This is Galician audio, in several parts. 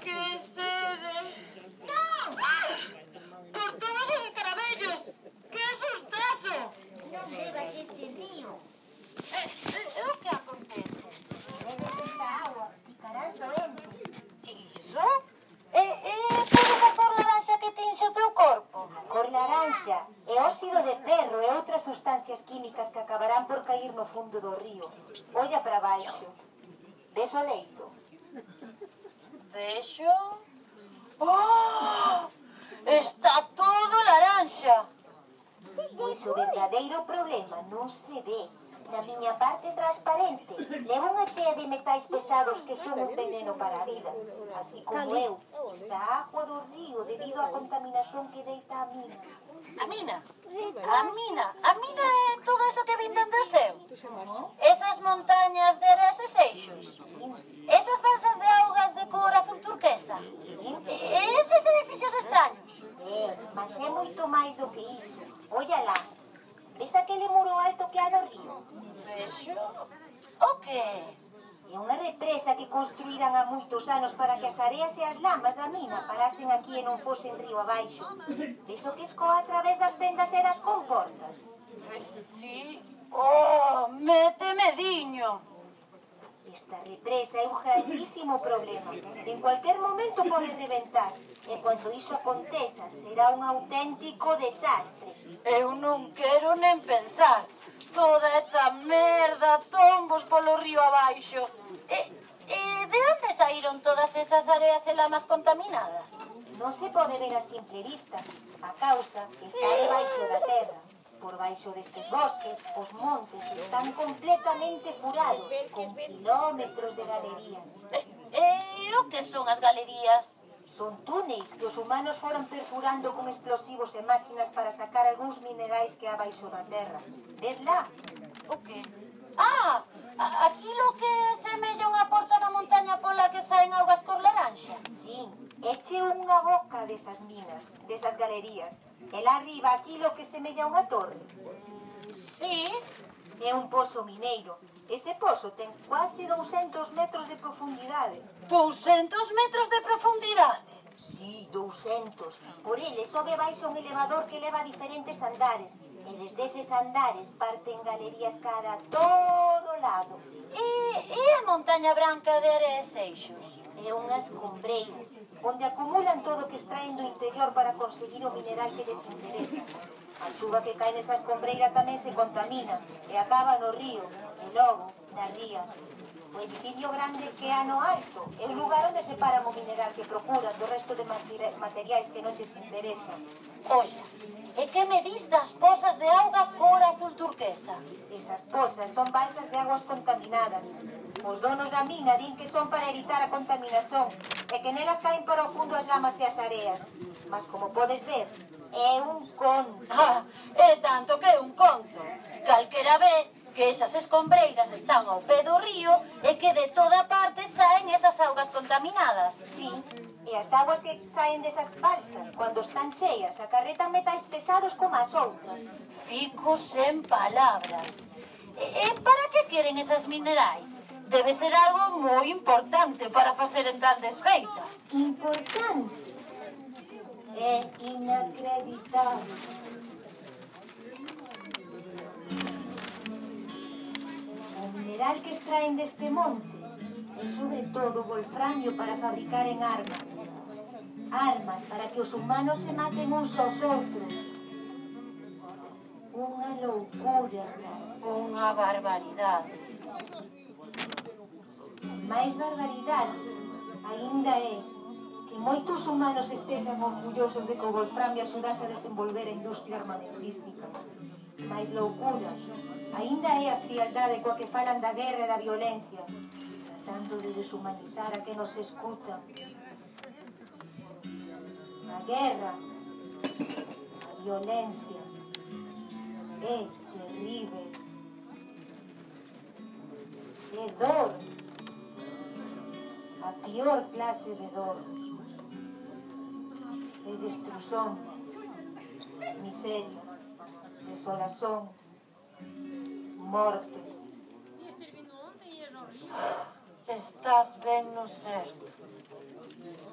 que se ¡No! ¡Ah! ¡Por todos os carabellos! ¡Qué sustazo! No me que este río. ¿Eh? ¿Eh? es que acontece. Bebes esta agua, ficarás doente. E É, é a cor laranxa que tinxe o teu corpo? A cor laranxa é óxido de ferro e outras sustancias químicas que acabamos ir no fundo do río. Olla para baixo. Ves o leito? Vexo... Oh! Está todo laranxa. Pois o verdadeiro problema non se ve. Na miña parte transparente levo unha chea de metais pesados que son un veneno para a vida. Así como eu, está agua do río debido á contaminación que deita a mina. A mina. A mina. A mina é todo iso que vin dentro seu. Esas montañas de eras e seixos. Esas balsas de augas de cor azul turquesa. E eses edificios extraños. Eh, mas é moito máis do que iso. Olla lá. Ves aquele muro alto que há no río? Vexo. O que é? E unha represa que construíran há moitos anos para que as areas e as lamas da mina parasen aquí e non fosen río abaixo. Diso que escoa a través das fendas e das comportas. Sí. Oh, méteme diño. Esta represa é un grandísimo problema. En cualquier momento pode reventar. E cando iso aconteza, será un auténtico desastre. Eu non quero nen pensar toda esa merda, tombos polo río abaixo. E, e de onde saíron todas esas areas e lamas contaminadas? Non se pode ver a simple vista. A causa está debaixo da terra. Por baixo destes bosques, os montes están completamente furados, con kilómetros de galerías. E, e o que son as galerías? Son túneis que os humanos foron perfurando con explosivos e máquinas para sacar algúns minerais que abaixo da terra. Ves lá? O que? Ah, aquilo que semella unha porta na montaña pola que saen augas cor laranxa. Sí, eche unha boca desas minas, desas galerías. E lá arriba aquilo que semella unha torre. Mm, sí. É un pozo mineiro. Ese pozo ten quase 200 metros de profundidade. 200 metros de profundidade. Sí, 200. Por ele sobe baixo un elevador que leva a diferentes andares. E desde eses andares parten galerías cara a todo lado. E, e a montaña branca de Areas Eixos? É unha escombreira onde acumulan todo o que extraen do interior para conseguir o mineral que les interesa. A chuva que cae nesa escombreira tamén se contamina e acaba no río e logo na ría. O edificio grande que é no alto é o lugar onde se para o mineral que procuran do resto de materiais que non lles interesan. Oxa, e que me dis das pozas de auga cor azul turquesa? Esas pozas son balsas de aguas contaminadas. Os donos da mina din que son para evitar a contaminación e que nelas caen por o fundo as lamas e as areas. Mas como podes ver, é un conto. Ah, é tanto que é un conto. Calquera vez que esas escombreiras están ao pé do río e que de toda parte saen esas augas contaminadas. Sí, e as augas que saen desas balsas cando están cheas acarretan metais pesados como as outras. Fico sen palabras. E, e para que queren esas minerais? Debe ser algo moi importante para facer en tal desfeita. Importante? É inacreditable. mineral que extraen deste monte e sobre todo wolframio para fabricar en armas. Armas para que os humanos se maten uns aos outros. Unha loucura, unha barbaridade. Máis barbaridade aínda é que moitos humanos estesen orgullosos de que o wolframio axudase a desenvolver a industria armamentística Mais loucura Ainda é a frialdade coa que falan da guerra e da violencia. Tratando de deshumanizar a que nos escuta. A guerra A violencia É terrible. É dor. A pior clase de dor. É destruxón Miseria desolación, morte. Estás ben no certo.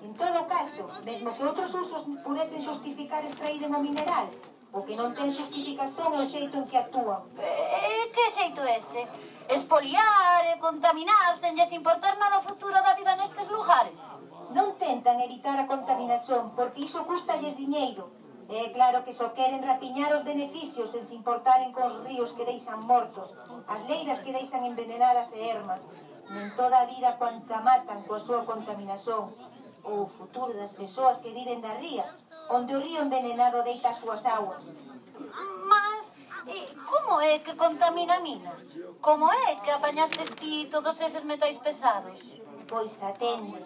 En todo caso, mesmo que outros usos pudesen justificar extraíren o mineral, o que non ten justificación é o xeito en que actúan. E que xeito ese? Espoliar e contaminar sen lles importar nada o futuro da vida nestes lugares? Non tentan evitar a contaminación, porque iso custalles diñeiro, E claro que só queren rapiñar os beneficios sen se importaren cos ríos que deixan mortos, as leiras que deixan envenenadas e ermas, nin toda a vida cuanta matan coa súa contaminación, ou o futuro das persoas que viven da ría, onde o río envenenado deita as súas aguas. Mas, eh, como é que contamina a mina? Como é que apañastes ti todos eses metais pesados? Pois atende.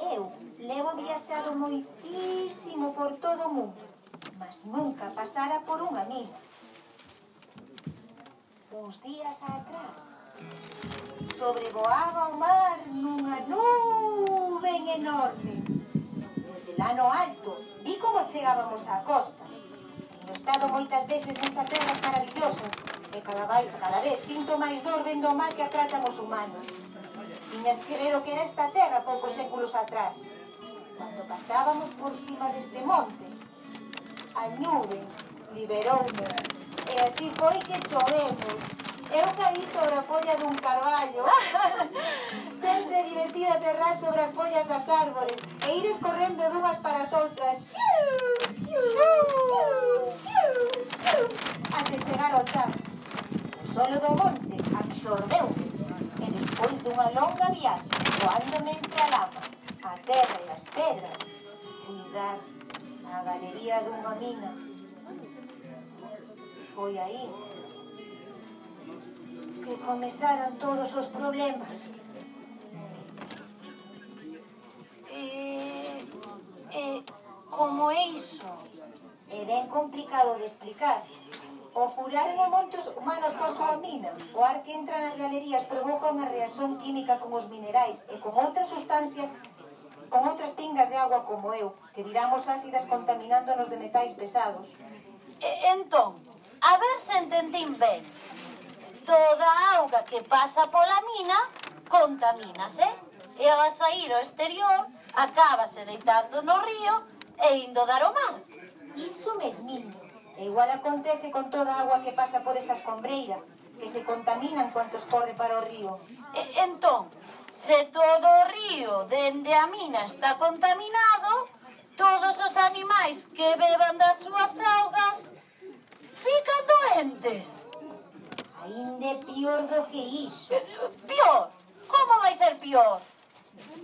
Eu Levo viaxado moitísimo por todo o mundo, mas nunca pasara por unha mina. Uns días atrás, sobrevoaba o mar nunha nube enorme. Desde lá no alto, vi como chegábamos á costa. Tenho estado moitas veces nesta terras maravillosas, e cada, vai, cada vez sinto máis dor vendo o mal que atratan os humanos. Tiñas que ver o que era esta terra poucos séculos atrás. Cando pasábamos por cima deste monte, a nube liberoume. E así foi que chovemos. Eu caí sobre a folla dun carballo. Sempre divertido aterrar sobre as follas das árbores e ir escorrendo dunhas para as outras. Xiu, xiu, xiu, xiu, xiu, até chegar ao chan. O solo do monte absorbeu e despois dunha longa viaxe, coándome entre a lama a terra e as pedras cuidar na galería dunha mina. Foi aí que comezaron todos os problemas. Eh, eh e como é iso? É ben complicado de explicar. O furar en montes humanos coa súa mina, o ar que entra nas galerías provoca unha reacción química con os minerais e con outras sustancias con outras pingas de agua como eu, que viramos ácidas contaminándonos de metais pesados. E, entón, a ver se entendín ben. Toda a auga que pasa pola mina contamínase eh? e ao sair ao exterior acábase deitando no río e indo dar o mar. Iso mesmiño. E igual acontece con toda a agua que pasa por esa escombreira, que se contaminan cuantos corre para o río. E, entón, se todo o río dende a mina está contaminado, todos os animais que beban das súas augas fican doentes. Ainda é pior do que iso. Pior? Como vai ser pior?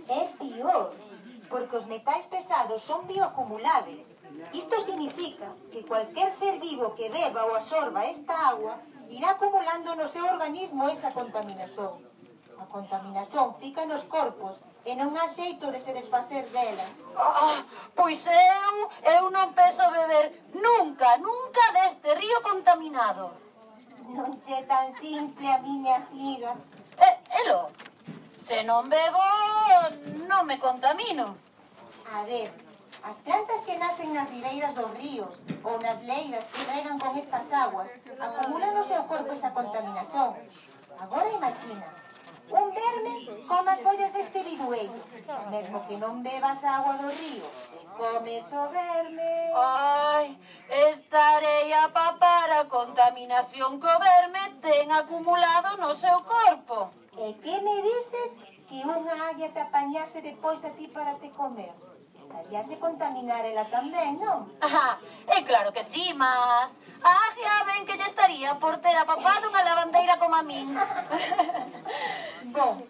É pior, porque os metais pesados son bioacumuláveis. Isto significa que cualquier ser vivo que beba ou absorba esta agua irá acumulando no seu organismo esa contaminación. A contaminación fica nos corpos e non há xeito de se desfacer dela. Ah, pois eu, eu non peso beber nunca, nunca deste río contaminado. Non che tan simple a miña amiga. Eh, elo, se non bebo, non me contamino. A ver, As plantas que nacen nas ribeiras dos ríos ou nas leiras que regan con estas aguas acumulan no seu corpo esa contaminación. Agora imagina, un verme come as follas deste vidueiro. Mesmo que non bebas agua do río, se comes o verme... Ai, esta areia papar a contaminación que o verme ten acumulado no seu corpo. E que me dices que unha águia te apañase depois a ti para te comer? Estaría se contaminar ela tamén, non? Ah, é claro que sí, mas... A águia ben que lle estaría por ter apapado unha lavandeira como a min. Bon,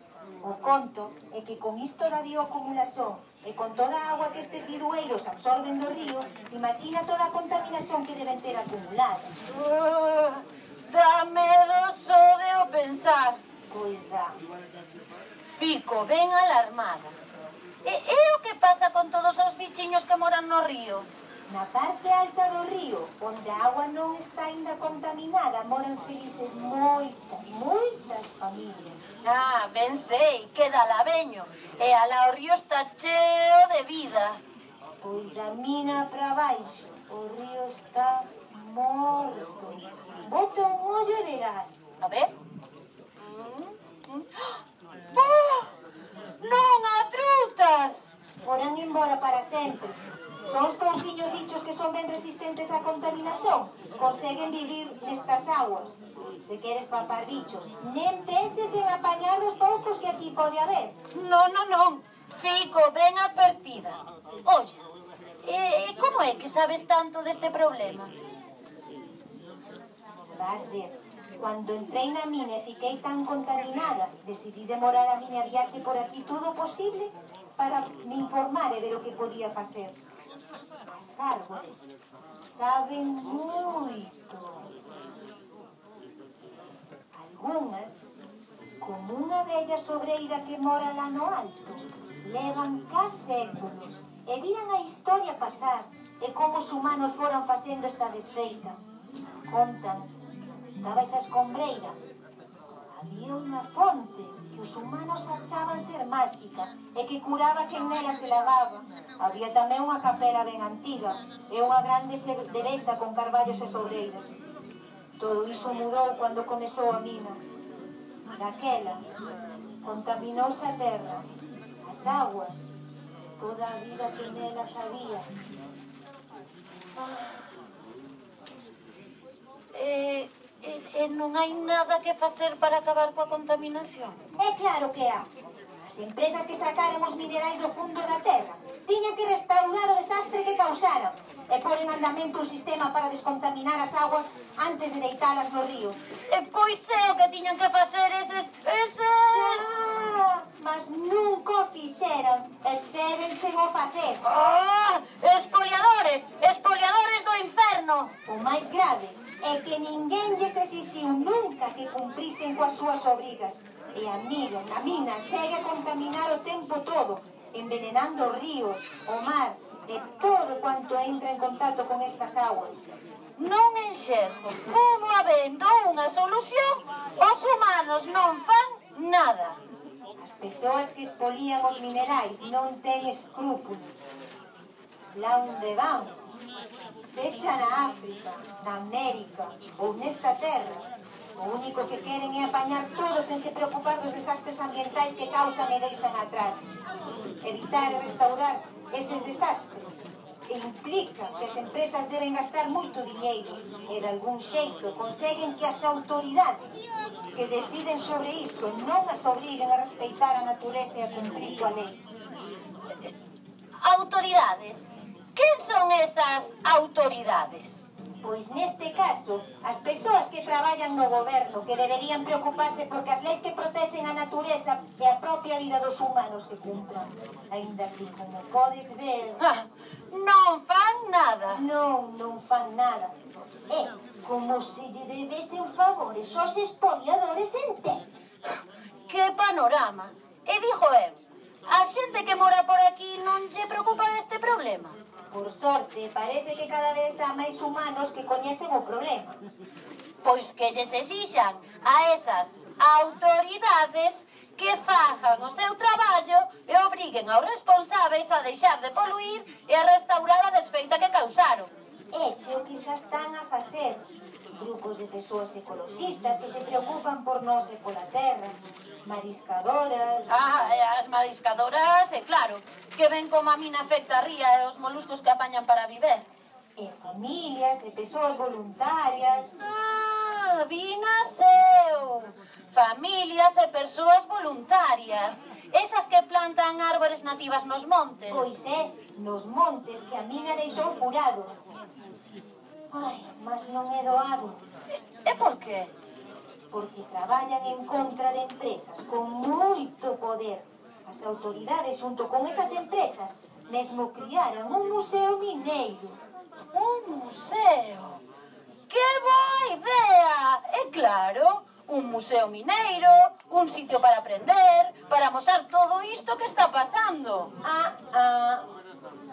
o conto é que con isto da bioacumulación e con toda a agua que estes bidueiros absorben do río, imagina toda a contaminación que deben ter acumulada. Ah, uh, dá medo só de o pensar. Pois dá. Fico ben alarmada. E, e o que pasa con todos os bichiños que moran no río? Na parte alta do río, onde a agua non está ainda contaminada, moran felices moitas, moitas familias. Ah, ben sei, queda laveño. e alá o río está cheo de vida. Pois da mina para baixo, o río está morto. Bota un ollo e verás. A ver. Mm. Oh, non atrutas! Porán embora para sempre. Son os pouquiños bichos que son ben resistentes á contaminación. Conseguen vivir nestas aguas se queres papar bichos. Nem penses en apañar dos poucos que aquí pode haber. Non, non, non. Fico ben advertida. Olla, e, e eh, como é que sabes tanto deste problema? Vas ver, Cando entrei na mina e fiquei tan contaminada, decidí demorar a miña viaxe por aquí todo posible para me informar e ver o que podía facer. As árbores saben moito. Algunhas, ¿eh? como unha bella sobreira que mora lá no alto, levan cá séculos e viran a historia pasar e como os humanos foran facendo esta desfeita. Contan que estaba esa escombreira. Había unha fonte que os humanos achaban ser máxica e que curaba que nela se lavaba. Había tamén unha capela ben antiga e unha grande cerveza con carballos e sobreiras. Todo iso mudou cando comezou a mina. Daquela, contaminouse a terra, as aguas, toda a vida que nelas había. Ah. Eh, eh, eh, non hai nada que facer para acabar coa contaminación? É claro que há. As empresas que sacaron os minerais do fundo da terra tiñan que restaurar o desastre que causaron e pôr en andamento un sistema para descontaminar as aguas antes de deitalas no río. E pois é o que tiñan que facer eses... eses... Ah, mas nunca o fixeron e seguen sen o facer. Ah, espoliadores! Espoliadores do inferno! O máis grave é que ninguén lles exixiu nunca que cumprisen coas súas obrigas. E a miga, a mina segue a contaminar o tempo todo, envenenando o río, o mar, e todo cuanto entra en contacto con estas aguas. Non enxergo como habendo unha solución, os humanos non fan nada. As persoas que expolían os minerais non ten escrúpulos. Lá onde van, sexa na África, na América ou nesta terra, o único que queren é apañar todos sen se preocupar dos desastres ambientais que causan e deixan atrás. Evitar e restaurar eses desastres implica que as empresas deben gastar moito diñeiro e de algún xeito conseguen que as autoridades que deciden sobre iso non as obriguen a respeitar a natureza e a cumprir coa lei. Autoridades. Quen son esas autoridades? Pois neste caso, as persoas que traballan no goberno que deberían preocuparse porque as leis que protexen a natureza e a propia vida dos humanos se cumplan. Ainda que, como podes ver... Ah, non fan nada. Non, non fan nada. É como se lle debesen favores aos espoliadores enteros. Que panorama. E dixo eu, a xente que mora por aquí non lle preocupa este problema. Por sorte, parece que cada vez há máis humanos que coñecen o problema. Pois que lles exixan a esas autoridades que fajan o seu traballo e obriguen aos responsáveis a deixar de poluir e a restaurar a desfeita que causaron. Eche o que xa están a facer, grupos de persoas ecoloxistas que se preocupan por nós e pola terra, mariscadoras... Ah, eh, as mariscadoras, e claro, que ven como a mina afecta a ría e os moluscos que apañan para viver. E familias e persoas voluntarias... Ah, vinas! Familias e persoas voluntarias. Esas que plantan árbores nativas nos montes. Pois é, nos montes que a mina deixou furado Ah, Ai, mas non é doado. E por qué? Porque traballan en contra de empresas con moito poder. As autoridades, xunto con esas empresas, mesmo criaran un museo mineiro. Un museo? Que boa idea! É claro, un museo mineiro, un sitio para aprender, para mostrar todo isto que está pasando. Ah, ah.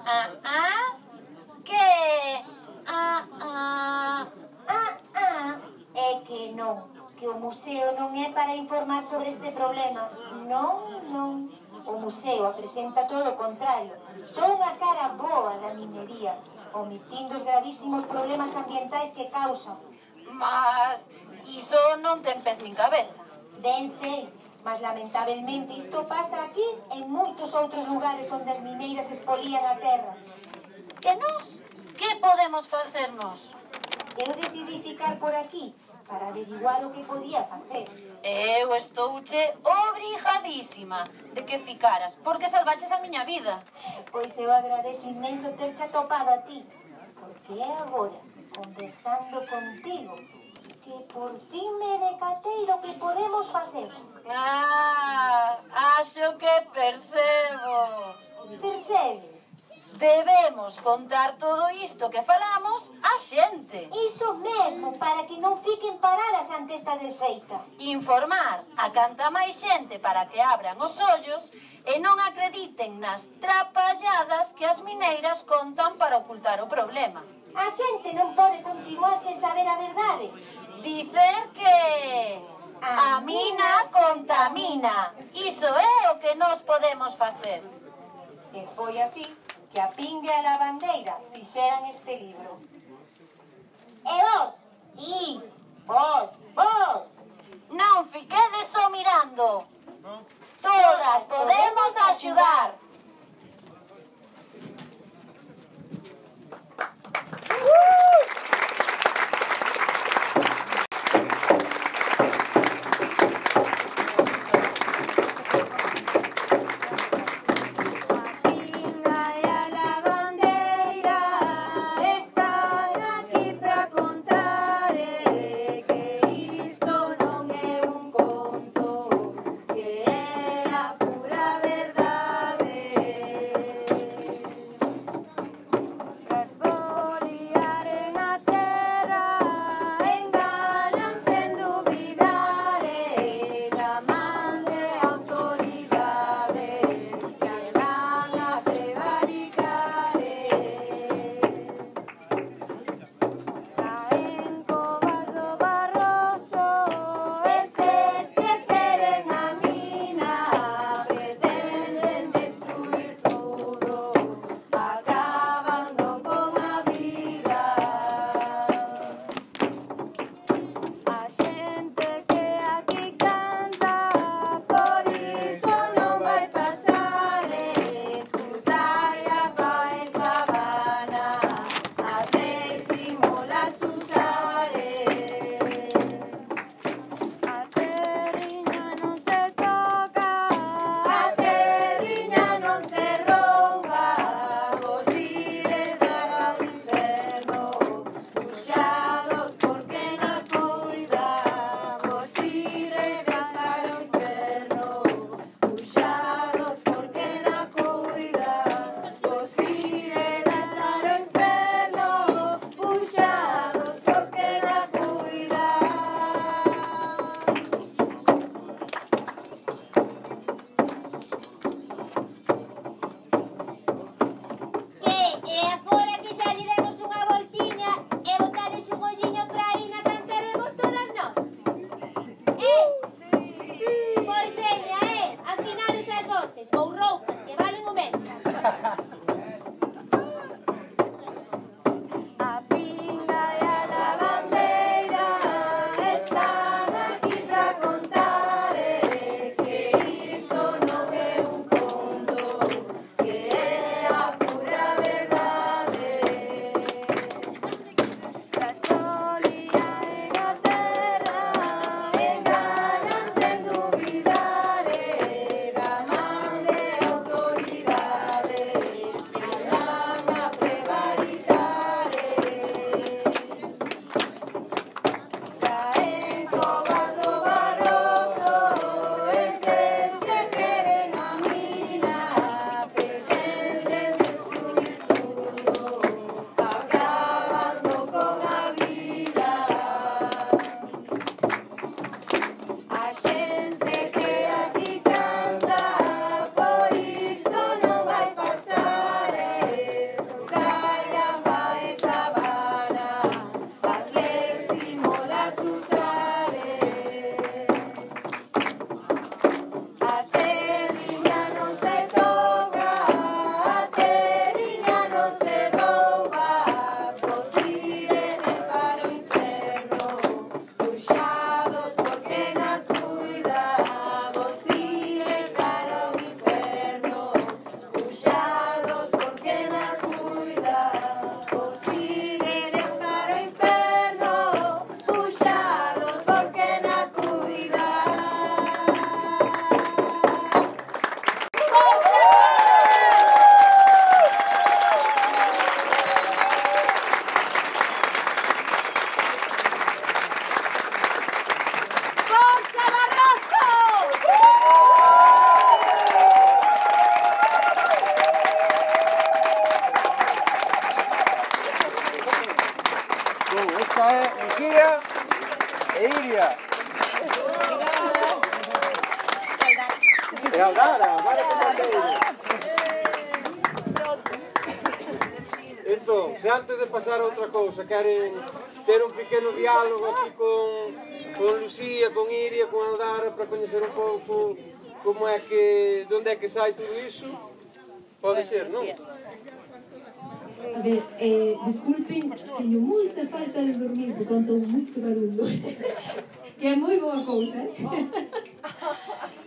Ah, ah. Que ah, ah, ah, ah, é que non, que o museo non é para informar sobre este problema. Non, non. O museo apresenta todo o contrario. Só unha cara boa da minería, omitindo os gravísimos problemas ambientais que causan. Mas iso non ten pés nin cabeza. Ben sei, mas lamentabelmente isto pasa aquí en moitos outros lugares onde as mineiras espolían a terra. Que nos Que podemos facernos? Eu decidí ficar por aquí para averiguar o que podía facer. Eu estouche obrigadísima de que ficaras, porque salvaches a miña vida. Pois eu agradezo inmenso terche atopado a ti, porque é agora, conversando contigo, que por fin me decatei do que podemos facer. Ah, acho que percebo. Percebes? Debemos contar todo isto que falamos á xente. Iso mesmo, para que non fiquen paradas ante esta desfeita. Informar a canta máis xente para que abran os ollos e non acrediten nas trapalladas que as mineiras contan para ocultar o problema. A xente non pode continuar sen saber a verdade. Dicer que... A, a mina contamina. Iso é o que nos podemos facer. E foi así que a pinga e a lavandeira fixeran este libro. E vos? Sí, vos, vos. Non fiquedes só mirando. Todas podemos axudar. cousa, queren ter un pequeno diálogo aquí con, con Lucía, con Iria, con Aldara para coñecer un pouco como é que, onde é que sai tudo iso pode ser, non? A ver, eh, disculpen, teño moita falta de dormir, porque conto moito barullo. que é moi boa cousa, eh?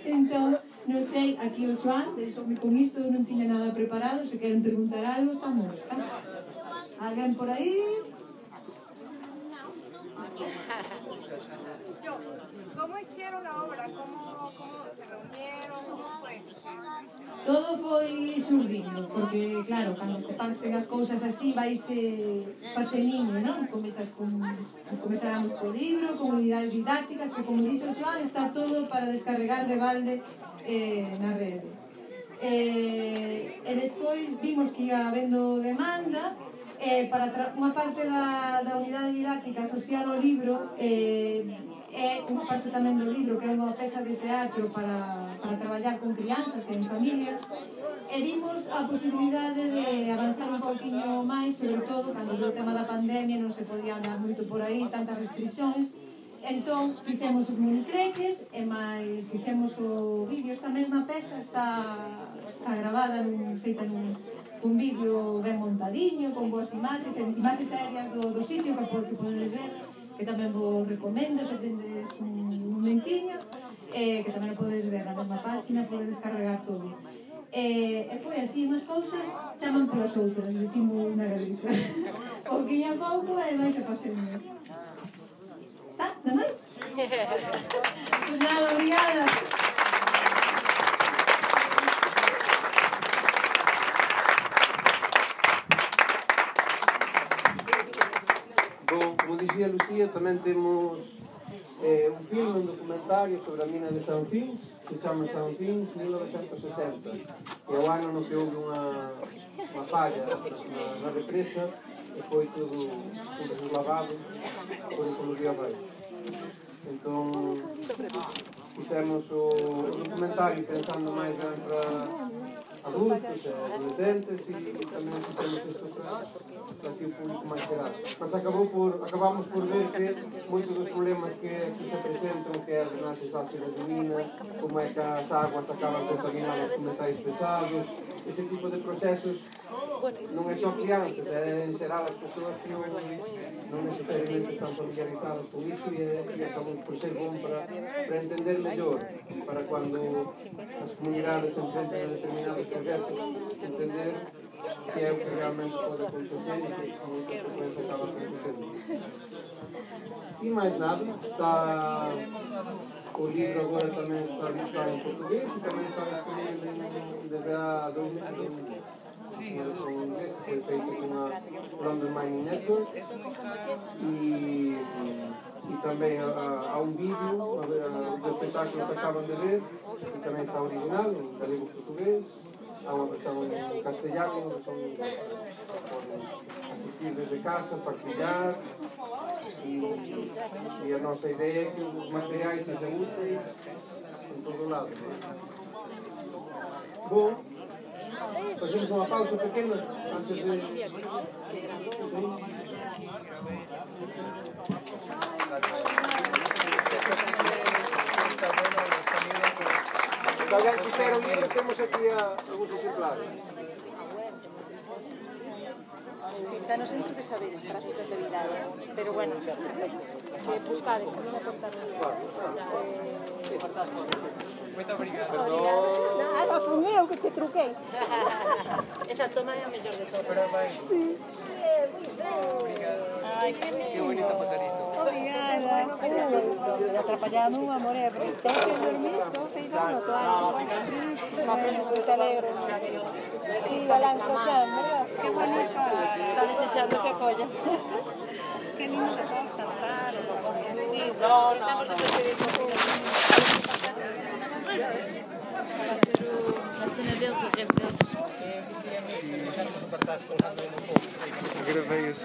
entón, non sei, aquí o Joan, deixoume con isto, non tiña nada preparado, se queren preguntar algo, estamos, está? Alguén por aí? ¿Cómo hicieron la obra? ¿Cómo, cómo se reunieron? ¿Cómo fue? Todo foi surdiño, porque, claro, cando se fansen as cousas así, vaise fase niño, non? Comezas con, comezáramos co libro, con unidades didácticas, que, como dixo Joan, está todo para descarregar de balde eh, na rede. Eh, e despois vimos que ia habendo demanda, eh, para unha parte da, da unidade didáctica asociada ao libro eh, é unha parte tamén do libro que é unha peza de teatro para, para traballar con crianzas e en familia e vimos a posibilidade de avanzar un poquinho máis sobre todo cando o tema da pandemia non se podía andar moito por aí tantas restriccións Entón, fixemos os monitreques e máis fixemos o vídeo. Esta mesma peza está, está gravada, nun, feita nun, un vídeo ben montadiño, con boas imaxes, imaxes serias do, do sitio que, que podedes ver, que tamén vos recomendo, se tendes un momentiño, eh, que tamén podedes ver na mesma página, podes descarregar todo. Eh, e foi así, unhas cousas chaman polas outras, decimos unha revista. o que ia pouco e vai se facendo. Tá, demais? Pues nada, obrigada. dizia a Lucia, também temos eh, um filme, um documentário sobre a mina de São Fins, que se chama São Fins 1960. É o ano no que houve uma, uma falha na, na represa e foi tudo, tudo lavado por ecologia abaixo. Então, fizemos o, o documentário pensando mais para adultos e adolescentes e fixemos isto para, para así o público máis geral. Mas acabou por, acabamos por ver que moitos dos problemas que aquí se presentan, que é a drenaxe ácido de mina, como é que as aguas acaban contaminadas con metais pesados, ese tipo de procesos non é só crianzas, é en xeral as persoas que non, non necesariamente están familiarizadas con iso e, e acabou por ser bom para, para entender mellor, para cando as comunidades a determinados proxectos, entender que é o que realmente pode acontecer e que con moita frecuencia acaba acontecendo. E máis nada, está o libro agora tamén está, está en portugués e tamén está disponível desde há dois meses sí. fue feito com a London Mining Network e e também há um vídeo do espetáculo que acabam de ver, que também está original, em galego português, há uma versão em castelhano, uma versão assistir de casa, partilhar, e, e a nossa ideia é que os materiais sejam úteis em todo lado. Bom, Fazemos uma pausa pequena antes de. Se alguém quiser um livro, temos aqui alguns exemplares. Si está no centro de saberes para sustentabilidade, pero bueno, eh, que buscar, no contar. Claro. Eh, Muito obrigada. Nada, fui eu que te. Essa toma é a melhor de todas. Parabéns. Sim. Obrigado. Ai, que lindo. Bonito pajarito. Obrigada. Amor, é por estar sem dormir, estou estou alegro. Sí, está Qué bonito. Está deseando que. Qué lindo que podemos cantar. Sí, no, no. A cena deles, a rede deles. Gravei